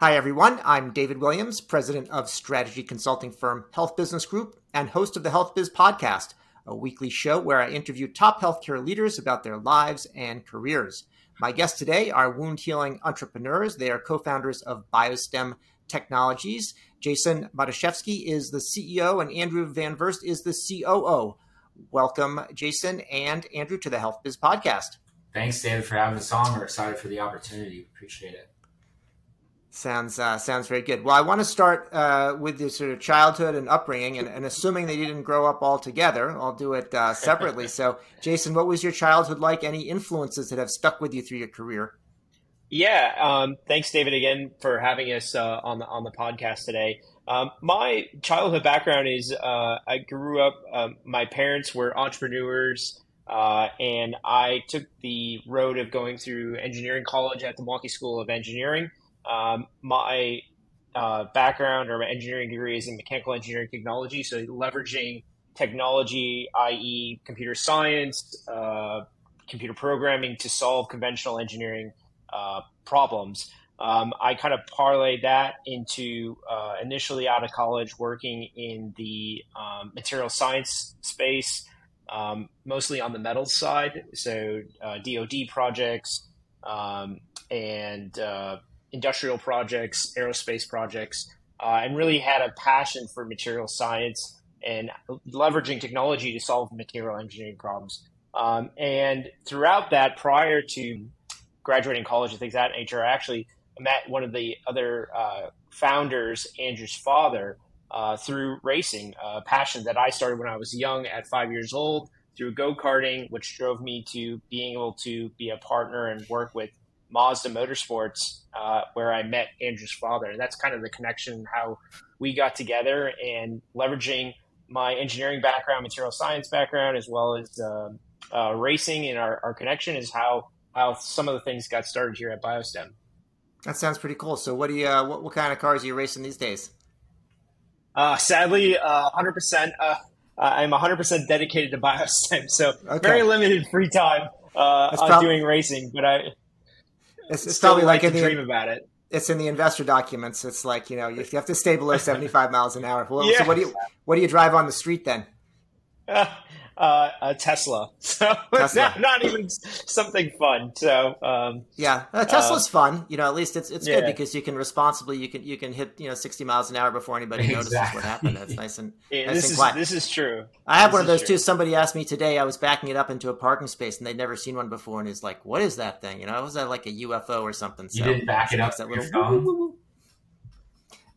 Hi, everyone. I'm David Williams, president of strategy consulting firm Health Business Group and host of the Health Biz Podcast, a weekly show where I interview top healthcare leaders about their lives and careers. My guests today are wound healing entrepreneurs. They are co founders of BioStem Technologies. Jason Matuszewski is the CEO, and Andrew Van Vurst is the COO. Welcome, Jason and Andrew, to the Health Biz Podcast. Thanks, David, for having us on. We're excited for the opportunity. Appreciate it. Sounds uh, sounds very good. Well, I want to start uh, with your sort of childhood and upbringing, and, and, assuming that you didn't grow up all together, I'll do it uh, separately. so, Jason, what was your childhood like? Any influences that have stuck with you through your career? Yeah, um, thanks, David, again for having us uh, on the on the podcast today. Um, my childhood background is uh, I grew up. Um, my parents were entrepreneurs. Uh, and I took the road of going through engineering college at the Milwaukee School of Engineering. Um, my uh, background or my engineering degree is in mechanical engineering technology, so leveraging technology, i.e., computer science, uh, computer programming, to solve conventional engineering uh, problems. Um, I kind of parlayed that into uh, initially out of college working in the um, material science space, um, mostly on the metals side, so DoD uh, projects um, and uh, industrial projects, aerospace projects, uh, and really had a passion for material science and leveraging technology to solve material engineering problems. Um, and throughout that, prior to graduating college and things of that nature, I actually met one of the other uh, founders, Andrew's father, uh, through racing, a passion that I started when I was young at five years old through go karting, which drove me to being able to be a partner and work with Mazda Motorsports, uh, where I met Andrew's father. And that's kind of the connection, how we got together and leveraging my engineering background, material science background, as well as uh, uh, racing and our, our connection is how, how some of the things got started here at BioStem. That sounds pretty cool. So what do you, uh, what, what kind of cars are you racing these days? Uh, sadly, 100%, uh, I'm 100% dedicated to BioStem. So okay. very limited free time uh, prob- doing racing, but I, it's, it's probably like, in the, dream about it. It's in the investor documents. It's like you know you have to stay below seventy five miles an hour. Well, yeah. So what do you what do you drive on the street then? uh, a Tesla. So Tesla. Not, not, even something fun. So um, yeah, uh, Tesla's uh, fun. You know, at least it's it's yeah. good because you can responsibly you can you can hit you know sixty miles an hour before anybody notices what happened. That's nice and yeah, nice this and is quiet. this is true. I have this one of those true. too. Somebody asked me today. I was backing it up into a parking space and they'd never seen one before, and he's like, "What is that thing?" You know, was that like a UFO or something? So you didn't back it up. That little. Phone?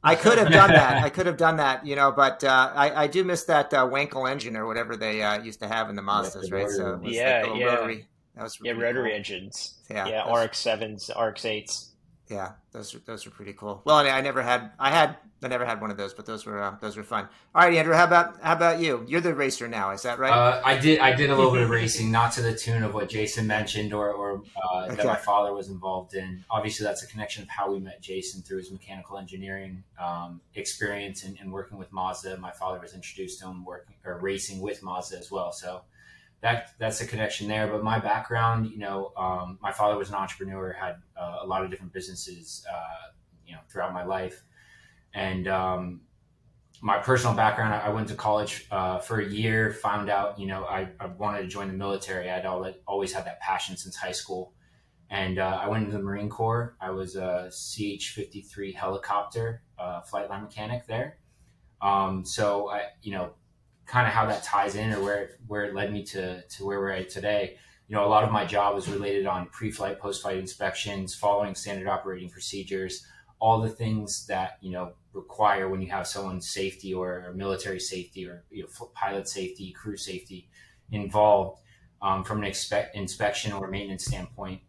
I could have done that. I could have done that, you know, but uh, I, I do miss that uh, Wankel engine or whatever they uh, used to have in the Mazdas, right? So yeah, yeah, rotary. That was yeah, rotary cool. engines. Yeah, yeah, RX sevens, RX eights. Yeah, those are, those are pretty cool. Well, I, I never had I had I never had one of those, but those were uh, those were fun. All right, Andrew, how about how about you? You're the racer now, is that right? Uh, I did I did a little bit of racing, not to the tune of what Jason mentioned or, or uh, okay. that my father was involved in. Obviously, that's a connection of how we met Jason through his mechanical engineering um, experience and, and, working with Mazda. My father was introduced to him working or racing with Mazda as well, so that that's a connection there. But my background, you know, um, my father was an entrepreneur, had uh, a lot of different businesses, uh, you know, throughout my life and um, my personal background, I went to college uh, for a year, found out, you know, I, I, wanted to join the military. I'd always had that passion since high school. And uh, I went into the Marine Corps. I was a CH 53 helicopter uh, flight line mechanic there. Um, so, I, you know, kind of how that ties in or where, where it led me to, to where we're at today. You know, a lot of my job was related on pre flight, post flight inspections, following standard operating procedures, all the things that, you know, require when you have someone's safety or military safety or you know, pilot safety, crew safety involved um, from an inspection or maintenance standpoint.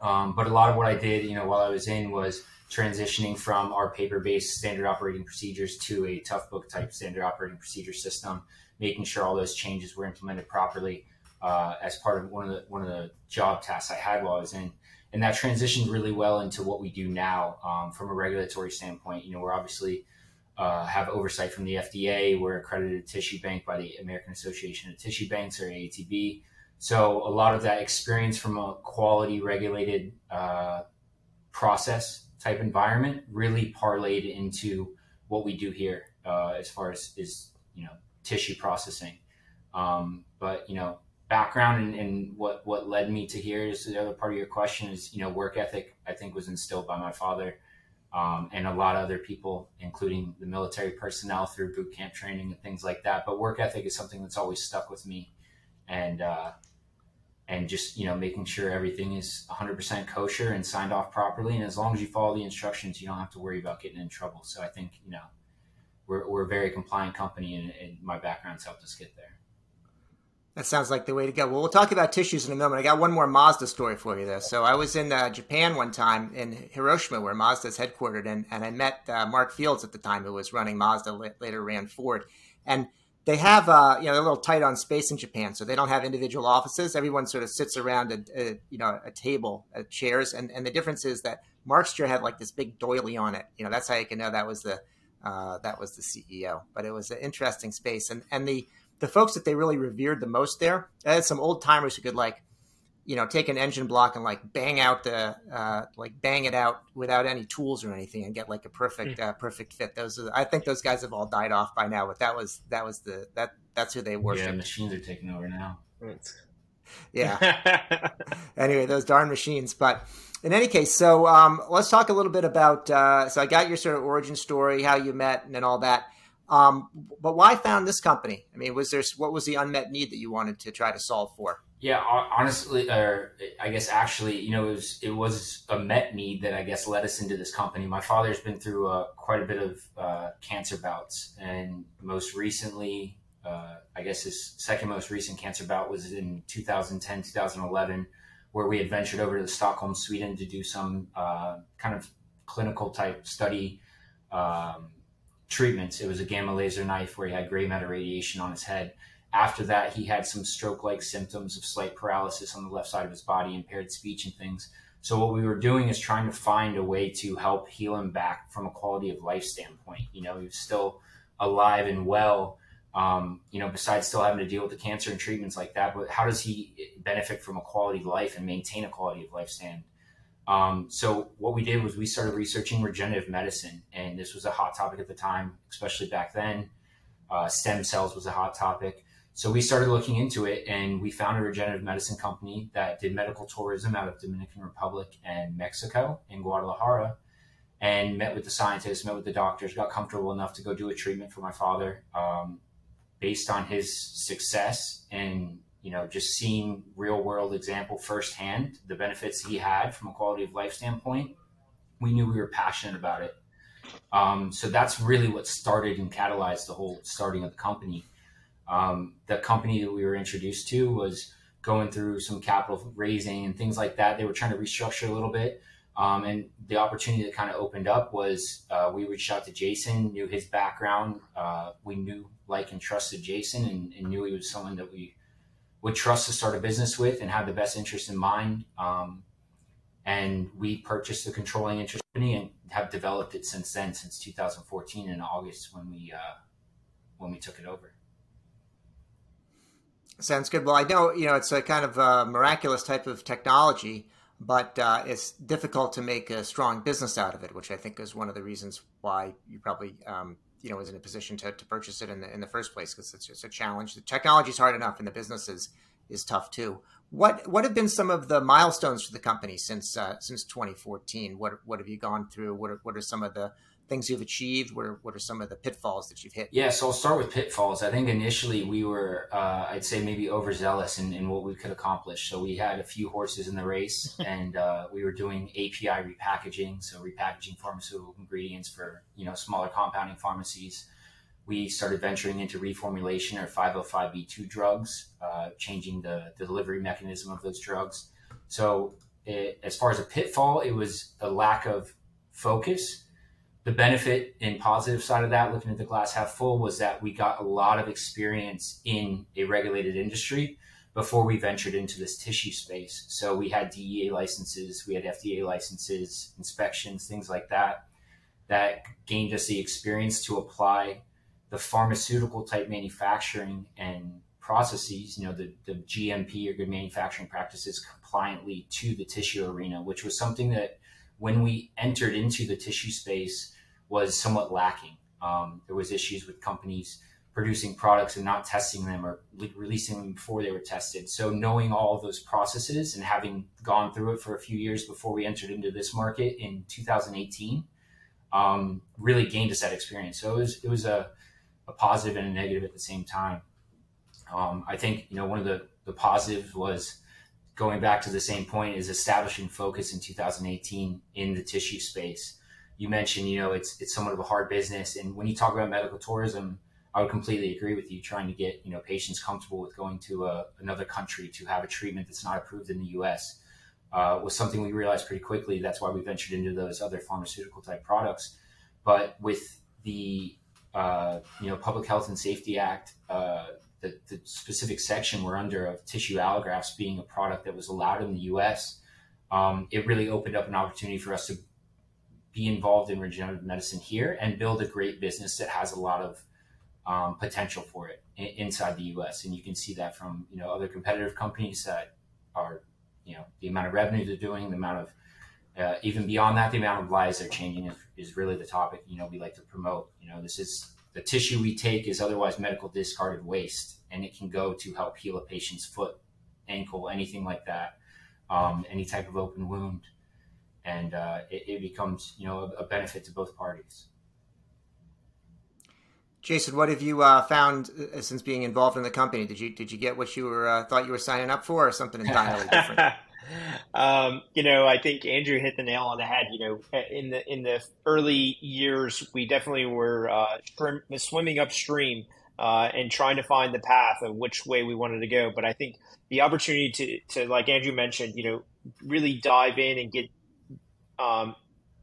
Um, but a lot of what I did, you know, while I was in was transitioning from our paper-based standard operating procedures to a Toughbook type standard operating procedure system, making sure all those changes were implemented properly uh, as part of one of the one of the job tasks I had while I was in and that transitioned really well into what we do now um, from a regulatory standpoint. You know, we're obviously uh, have oversight from the FDA. We're accredited tissue bank by the American Association of Tissue Banks or AATB. So a lot of that experience from a quality regulated uh, process type environment really parlayed into what we do here uh, as far as is you know tissue processing. Um, but you know background and, and, what what led me to here is the other part of your question is you know work ethic I think was instilled by my father um, and a lot of other people, including the military personnel through boot camp training and things like that. But work ethic is something that's always stuck with me, and uh, and just you know making sure everything is 100% kosher and signed off properly. And as long as you follow the instructions, you don't have to worry about getting in trouble. So I think you know we're we're a very compliant company, and, and my background's helped us get there. That sounds like the way to go. Well, we'll talk about tissues in a moment. I got one more Mazda story for you, though. So I was in uh, Japan one time in Hiroshima, where Mazda's headquartered, and, and I met uh, Mark Fields at the time, who was running Mazda, later ran Ford. And they have, uh, you know, they're a little tight on space in Japan, so they don't have individual offices. Everyone sort of sits around a, a you know, a table, uh, chairs, and, and the difference is that Mark's chair had like this big doily on it. You know, that's how you can know that was the uh, that was the CEO. But it was an interesting space, and and the the folks that they really revered the most there, had some old timers who could like, you know, take an engine block and like bang out the, uh, like bang it out without any tools or anything and get like a perfect, mm. uh, perfect fit. Those, are, I think those guys have all died off by now, but that was, that was the, that, that's who they were. Yeah, machines are taking over now. yeah. anyway, those darn machines. But in any case, so um, let's talk a little bit about. Uh, so I got your sort of origin story, how you met, and then all that. Um, but why found this company? I mean, was there what was the unmet need that you wanted to try to solve for? Yeah, honestly, or I guess actually, you know, it was it was a met need that I guess led us into this company. My father's been through uh, quite a bit of uh, cancer bouts, and most recently, uh, I guess his second most recent cancer bout was in 2010, 2011, where we had ventured over to Stockholm, Sweden, to do some uh, kind of clinical type study. Um, treatments. It was a gamma laser knife where he had gray matter radiation on his head. After that, he had some stroke like symptoms of slight paralysis on the left side of his body, impaired speech, and things. So, what we were doing is trying to find a way to help heal him back from a quality of life standpoint. You know, he was still alive and well, um, you know, besides still having to deal with the cancer and treatments like that. But how does he benefit from a quality of life and maintain a quality of life stand? Um, so what we did was we started researching regenerative medicine, and this was a hot topic at the time, especially back then. Uh, stem cells was a hot topic. So we started looking into it, and we found a regenerative medicine company that did medical tourism out of Dominican Republic and Mexico in Guadalajara, and met with the scientists, met with the doctors, got comfortable enough to go do a treatment for my father, um, based on his success and you know, just seeing real world example firsthand, the benefits he had from a quality of life standpoint, we knew we were passionate about it. Um, so that's really what started and catalyzed the whole starting of the company. Um, the company that we were introduced to was going through some capital raising and things like that. They were trying to restructure a little bit. Um, and the opportunity that kind of opened up was uh, we reached out to Jason, knew his background. Uh, we knew, like, and trusted Jason and, and, knew he was someone that we would trust to start a business with and have the best interest in mind. Um, and we purchased the controlling interest and have developed it since then, since 2014 in August when we uh, when we took it over. Sounds good. Well, I know you know it's a kind of a miraculous type of technology, but uh, it's difficult to make a strong business out of it, which I think is one of the reasons why you probably um, you know was in a position to, to purchase it in the in the first place because it's just a challenge. The technology is hard enough, and the business is is tough too. What what have been some of the milestones for the company since uh, since 2014? What what have you gone through? What are, what are some of the things you've achieved? What are, what are some of the pitfalls that you've hit? Yeah, so I'll start with pitfalls. I think initially we were, uh, I'd say maybe overzealous in, in, what we could accomplish. So we had a few horses in the race and uh, we were doing API repackaging, so repackaging pharmaceutical ingredients for, you know, smaller compounding pharmacies. We started venturing into reformulation or 505b2 drugs, uh, changing the, the delivery mechanism of those drugs. So it, as far as a pitfall, it was a lack of focus the benefit and positive side of that, looking at the glass half full, was that we got a lot of experience in a regulated industry before we ventured into this tissue space. So we had DEA licenses, we had FDA licenses, inspections, things like that, that gained us the experience to apply the pharmaceutical type manufacturing and processes, you know, the, the GMP or good manufacturing practices compliantly to the tissue arena, which was something that when we entered into the tissue space was somewhat lacking. Um, there was issues with companies producing products and not testing them or releasing them before they were tested. So knowing all those processes and having gone through it for a few years before we entered into this market in 2018, um, really gained us that experience. So it was it was a, a positive and a negative at the same time. Um, I think you know one of the the positives was going back to the same point is establishing focus in 2018 in the tissue space. You mentioned you know it's it's somewhat of a hard business, and when you talk about medical tourism I would completely agree with you. Trying to get you know patients comfortable with going to a, uh, another country to have a treatment that's not approved in the U.S. Uh, was something we realized pretty quickly. That's why we ventured into those other pharmaceutical type products. But with the uh, you know Public Health and Safety Act, uh, the, the, specific section we're under of tissue allografts being a product that was allowed in the U.S., um, it really opened up an opportunity for us to be involved in regenerative medicine here and build a great business that has a lot of um, potential for it in, inside the U.S. And you can see that from you know other competitive companies that are you know the amount of revenue they're doing, the amount of uh, even beyond that, the amount of lives they're changing is, is really the topic you know we like to promote. You know, this is the tissue we take is otherwise medical discarded waste, and it can go to help heal a patient's foot, ankle, anything like that, um, any type of open wound, and uh, it, it, becomes you know a, a benefit to both parties. Jason, what have you uh, found uh, since being involved in the company? Did you did you get what you were uh, thought you were signing up for, or something entirely different? um, you know, I think Andrew hit the nail on the head. You know, in the in the early years, we definitely were uh, swimming upstream uh, and trying to find the path of which way we wanted to go. But I think the opportunity to to like Andrew mentioned, you know, really dive in and get um,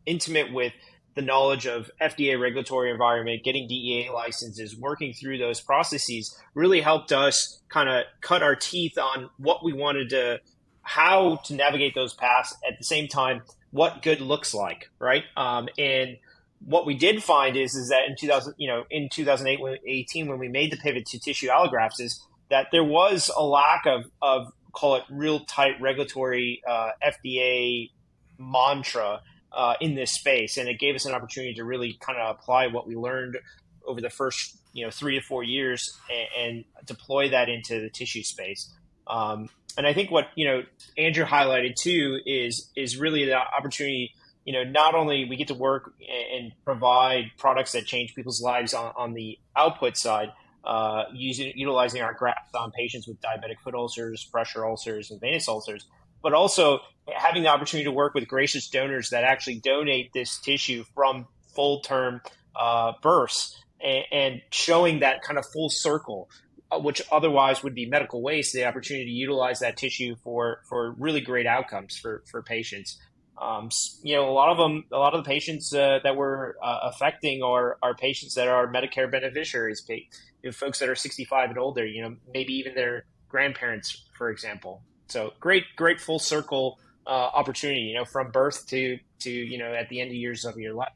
intimate with the knowledge of FDA regulatory environment, getting DEA licenses, working through those processes really helped us kind of cut our teeth on what we wanted to, how to navigate those paths at the same time, what good looks like, right? Um, and what we did find is is that in 2000, you know, in 2008, 18, when we made the pivot to tissue allografts, is that there was a lack of of call it real tight regulatory uh, FDA mantra uh, in this space, and it gave us an opportunity to really kind of apply what we learned over the first you know three to four years and, and deploy that into the tissue space. Um, and I think what you know Andrew highlighted too is is really the opportunity. You know, not only we get to work and provide products that change people's lives on, on the output side, uh, using utilizing our grafts on patients with diabetic foot ulcers, pressure ulcers, and venous ulcers, but also having the opportunity to work with gracious donors that actually donate this tissue from full term uh, births and, and, showing that kind of full circle, uh, which otherwise would be medical waste, the opportunity to utilize that tissue for, for really great outcomes for, for patients. Um, you know, a lot of them, a lot of the patients uh, that we're uh, affecting are, are patients that are Medicare beneficiaries, you know, folks that are 65 and older, you know, maybe even their grandparents, for example. So great, great full circle uh, opportunity, you know, from birth to to you know at the end of years of your life.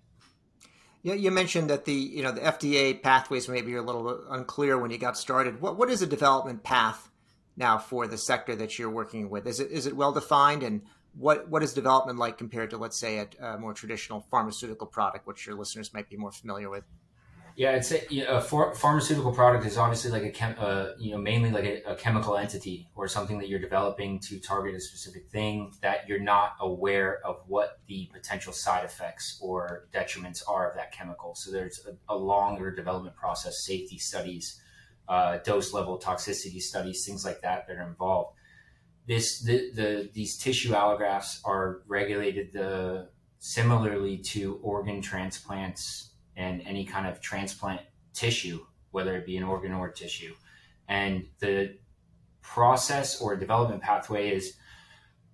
Yeah, you mentioned that the you know the FDA pathways maybe are a little unclear when you got started. What what is a development path now for the sector that you're working with? Is it is it well defined, and what what is development like compared to let's say a, a more traditional pharmaceutical product, which your listeners might be more familiar with? Yeah, it's a, a pharmaceutical product is obviously like a chem, uh, you know, mainly like a, a, chemical entity or something that you're developing to target a specific thing that you're not aware of what the potential side effects or detriments are of that chemical. So there's a, a longer development process, safety studies, uh, dose level toxicity studies, things like that that are involved. This the, the these tissue allografts are regulated the similarly to organ transplants and any kind of transplant tissue, whether it be an organ or tissue. And the process or development pathway is,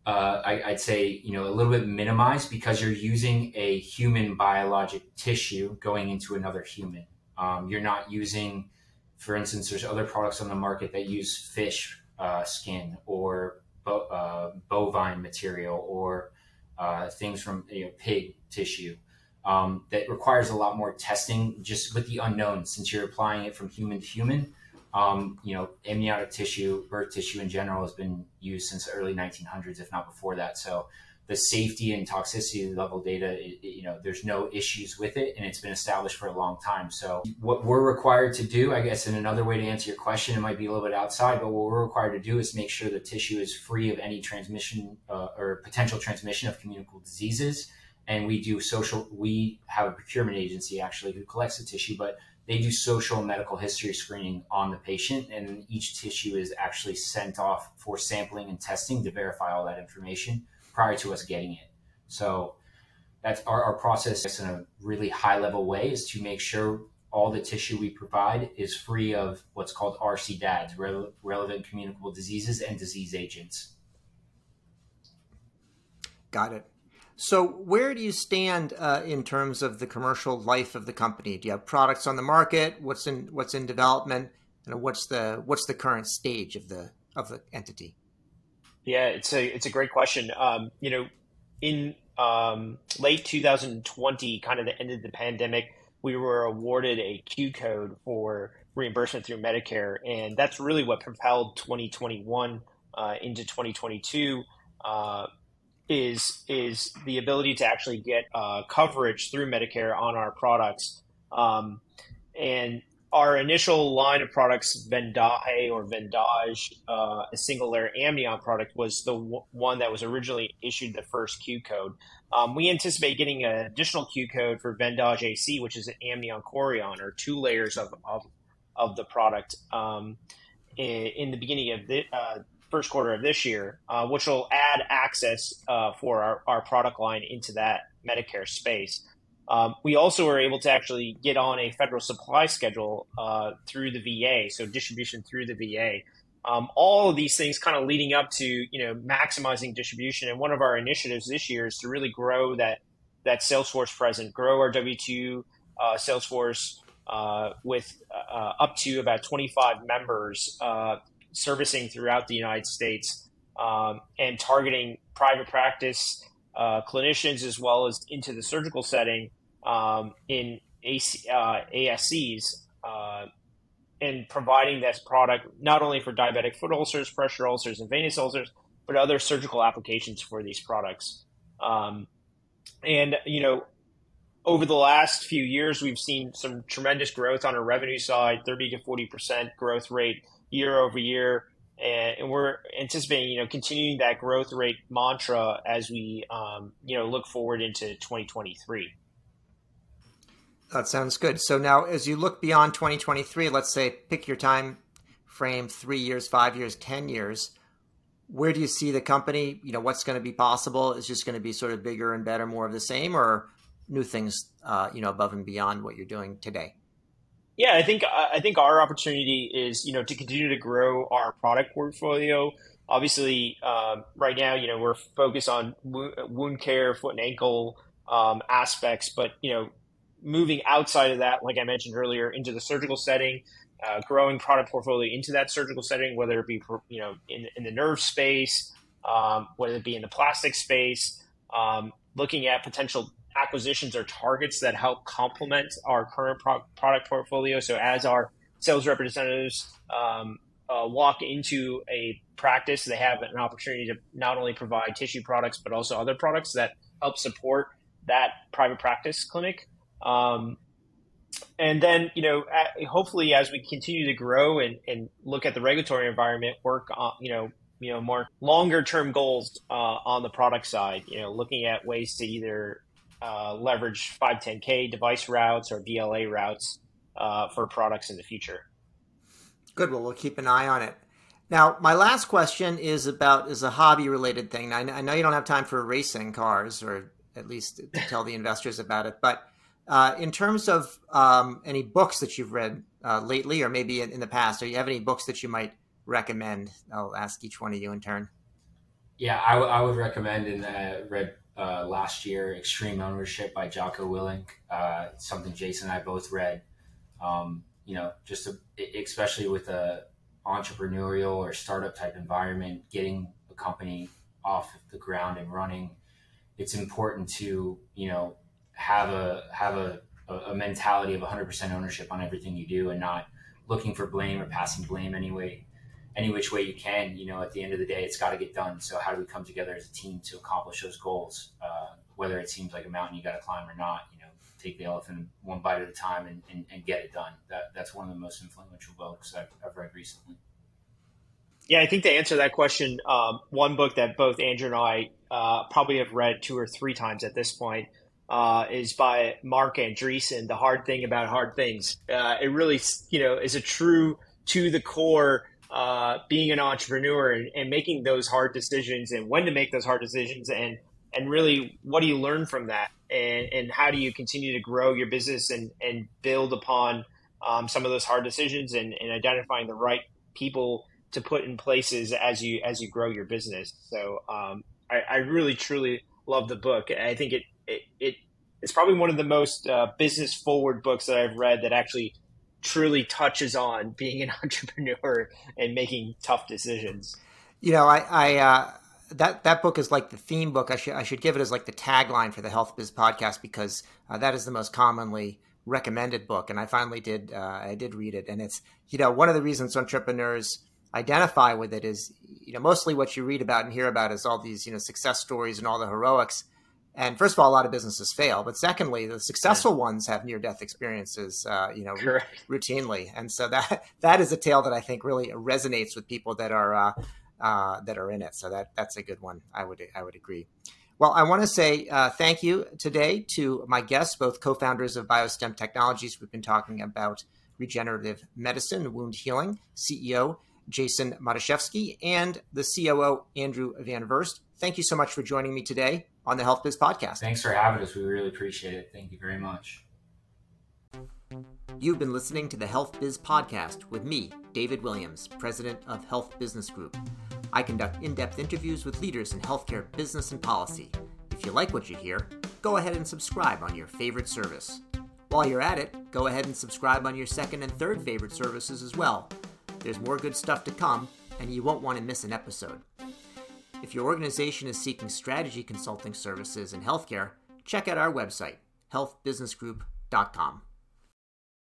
uh, I, would say, you know, a little bit minimized because you're using a human biologic tissue going into another human. Um, you're not using, for instance, there's other products on the market that use fish uh, skin or bo- uh, bovine material or uh, things from you know, pig tissue um, that requires a lot more testing just with the unknown since you're applying it from human to human. Um, you know, amniotic tissue, birth tissue in general has been used since the early 1900s, if not before that. So the safety and toxicity level data, it, it, you know, there's no issues with it, and it's been established for a long time. So, what we're required to do, I guess, in another way to answer your question, it might be a little bit outside, but what we're required to do is make sure the tissue is free of any transmission uh, or potential transmission of communicable diseases. And we do social. We have a procurement agency actually who collects the tissue, but they do social and medical history screening on the patient, and each tissue is actually sent off for sampling and testing to verify all that information prior to us getting it. So that's our, our process in a really high level way is to make sure all the tissue we provide is free of what's called RCDADs, re- relevant communicable diseases and disease agents. Got it. So, where do you stand uh, in terms of the commercial life of the company? Do you have products on the market? What's in what's in development? And what's the what's the current stage of the of the entity? Yeah, it's a it's a great question. Um, you know, in um, late 2020, kind of the end of the pandemic, we were awarded a Q code for reimbursement through Medicare, and that's really what propelled 2021 uh, into 2022. Uh, is is the ability to actually get uh, coverage through Medicare on our products, um, and our initial line of products, Vendaje or Vendage, uh, a single layer amnion product, was the w- one that was originally issued the first Q code. Um, we anticipate getting an additional Q code for Vendage AC, which is an amnion chorion, or two layers of, of, of the product, um, in, in, the beginning of the uh, first quarter of this year, uh, which will add access uh, for our, our product line into that Medicare space. Um, we also were able to actually get on a federal supply schedule uh, through the VA, so distribution through the VA. Um, all of these things kind of leading up to you know maximizing distribution. And one of our initiatives this year is to really grow that that Salesforce present, grow our W two uh, Salesforce uh, with uh, up to about 25 members uh, servicing throughout the United States um, and targeting private practice uh, clinicians as well as into the surgical setting um, in AC, uh, ASCs uh, and providing this product not only for diabetic foot ulcers, pressure ulcers, and venous ulcers, but other surgical applications for these products. Um, and, you know, over the last few years, we've seen some tremendous growth on our revenue side, 30 to 40% growth rate year over year and, we're anticipating you know continuing that growth rate mantra as we um, you know look forward into 2023 that sounds good. So now as you look beyond 2023 let's say pick your time frame three years five years ten years where do you see the company? You know what's going to be possible? Is just going to be sort of bigger and better more of the same or new things uh, you know above and beyond what you're doing today yeah, I think I think our opportunity is you know to continue to grow our product portfolio. Obviously, um, right now you know we're focused on wound care, foot and ankle um, aspects, but you know moving outside of that, like I mentioned earlier, into the surgical setting, uh, growing product portfolio into that surgical setting, whether it be you know in, in the nerve space, um, whether it be in the plastic space, um, looking at potential acquisitions or targets that help complement our current pro- product portfolio. So as our sales representatives um, uh, walk into a practice, they have an opportunity to not only provide tissue products but also other products that help support that private practice clinic. Um, and then, you know, hopefully, as we continue to grow and, and look at the regulatory environment, work on, you know, you know, more longer term goals uh, on the product side. You know, looking at ways to either uh, leverage 510K device routes or BLA routes uh, for products in the future. Good. Well, we'll keep an eye on it. Now, my last question is about is a hobby related thing. I, I know you don't have time for racing cars, or at least to tell the investors about it. But uh, in terms of um, any books that you've read uh, lately, or maybe in, in, the past, or you have any books that you might recommend? I'll ask each one of you in turn. Yeah, I, w- I would recommend and uh, read uh, last year, Extreme Ownership by Jocko Willink, uh, something Jason and I both read. Um, you know, just a, especially with a entrepreneurial or startup type environment, getting a company off the ground and running, it's important to you know have a have a, a mentality of 100% ownership on everything you do and not looking for blame or passing blame anyway any which way you can. You know, at the end of the day, it's got to get done. So how do we come together as a team to accomplish those goals? Uh, whether it seems like a mountain you got to climb or not, you know, take the elephant one bite at a time and, and, and, get it done. That, that's one of the most influential books I've, I've read recently. Yeah, I think to answer that question, um, one book that both Andrew and I uh, probably have read two or three times at this point uh, is by Marc Andreessen, The Hard Thing About Hard Things. Uh, it really, you know, is a true to the core uh, being an entrepreneur and, and, making those hard decisions and when to make those hard decisions and and really what do you learn from that? And, and how do you continue to grow your business and, and build upon um, some of those hard decisions and, and identifying the right people to put in places as you as you grow your business? So um, I, I, really truly love the book. I think it it, it it's probably one of the most uh, business forward books that i've read that actually truly touches on being an entrepreneur and making tough decisions. You know, I, I uh, that that book is like the theme book. I should I should give it as like the tagline for the Health Biz podcast because uh, that is the most commonly recommended book. And I finally did uh, I did read it, and it's you know one of the reasons entrepreneurs identify with it is you know mostly what you read about and hear about is all these you know success stories and all the heroics and first of all, a lot of businesses fail, but secondly, the successful yeah. ones have near-death experiences, uh, you know, r- routinely, and so that that is a tale that I think really resonates with people that are uh, uh, that are in it. So that that's a good one. I would I would agree. Well, I want to say uh, thank you today to my guests, both co-founders of BioStem Technologies. We've been talking about regenerative medicine, wound healing, CEO Jason Matuszewski, and the COO Andrew Van Vurst. Thank you so much for joining me today on the Health Biz Podcast. Thanks for having us. We really appreciate it. Thank you very much. You've been listening to the Health Biz Podcast with me, David Williams, President of Health Business Group. I conduct in depth interviews with leaders in healthcare business and policy. If you like what you hear, go ahead and subscribe on your favorite service. While you're at it, go ahead and subscribe on your second and third favorite services as well. There's more good stuff to come, and you won't want to miss an episode. If your organization is seeking strategy consulting services in healthcare, check out our website, healthbusinessgroup.com.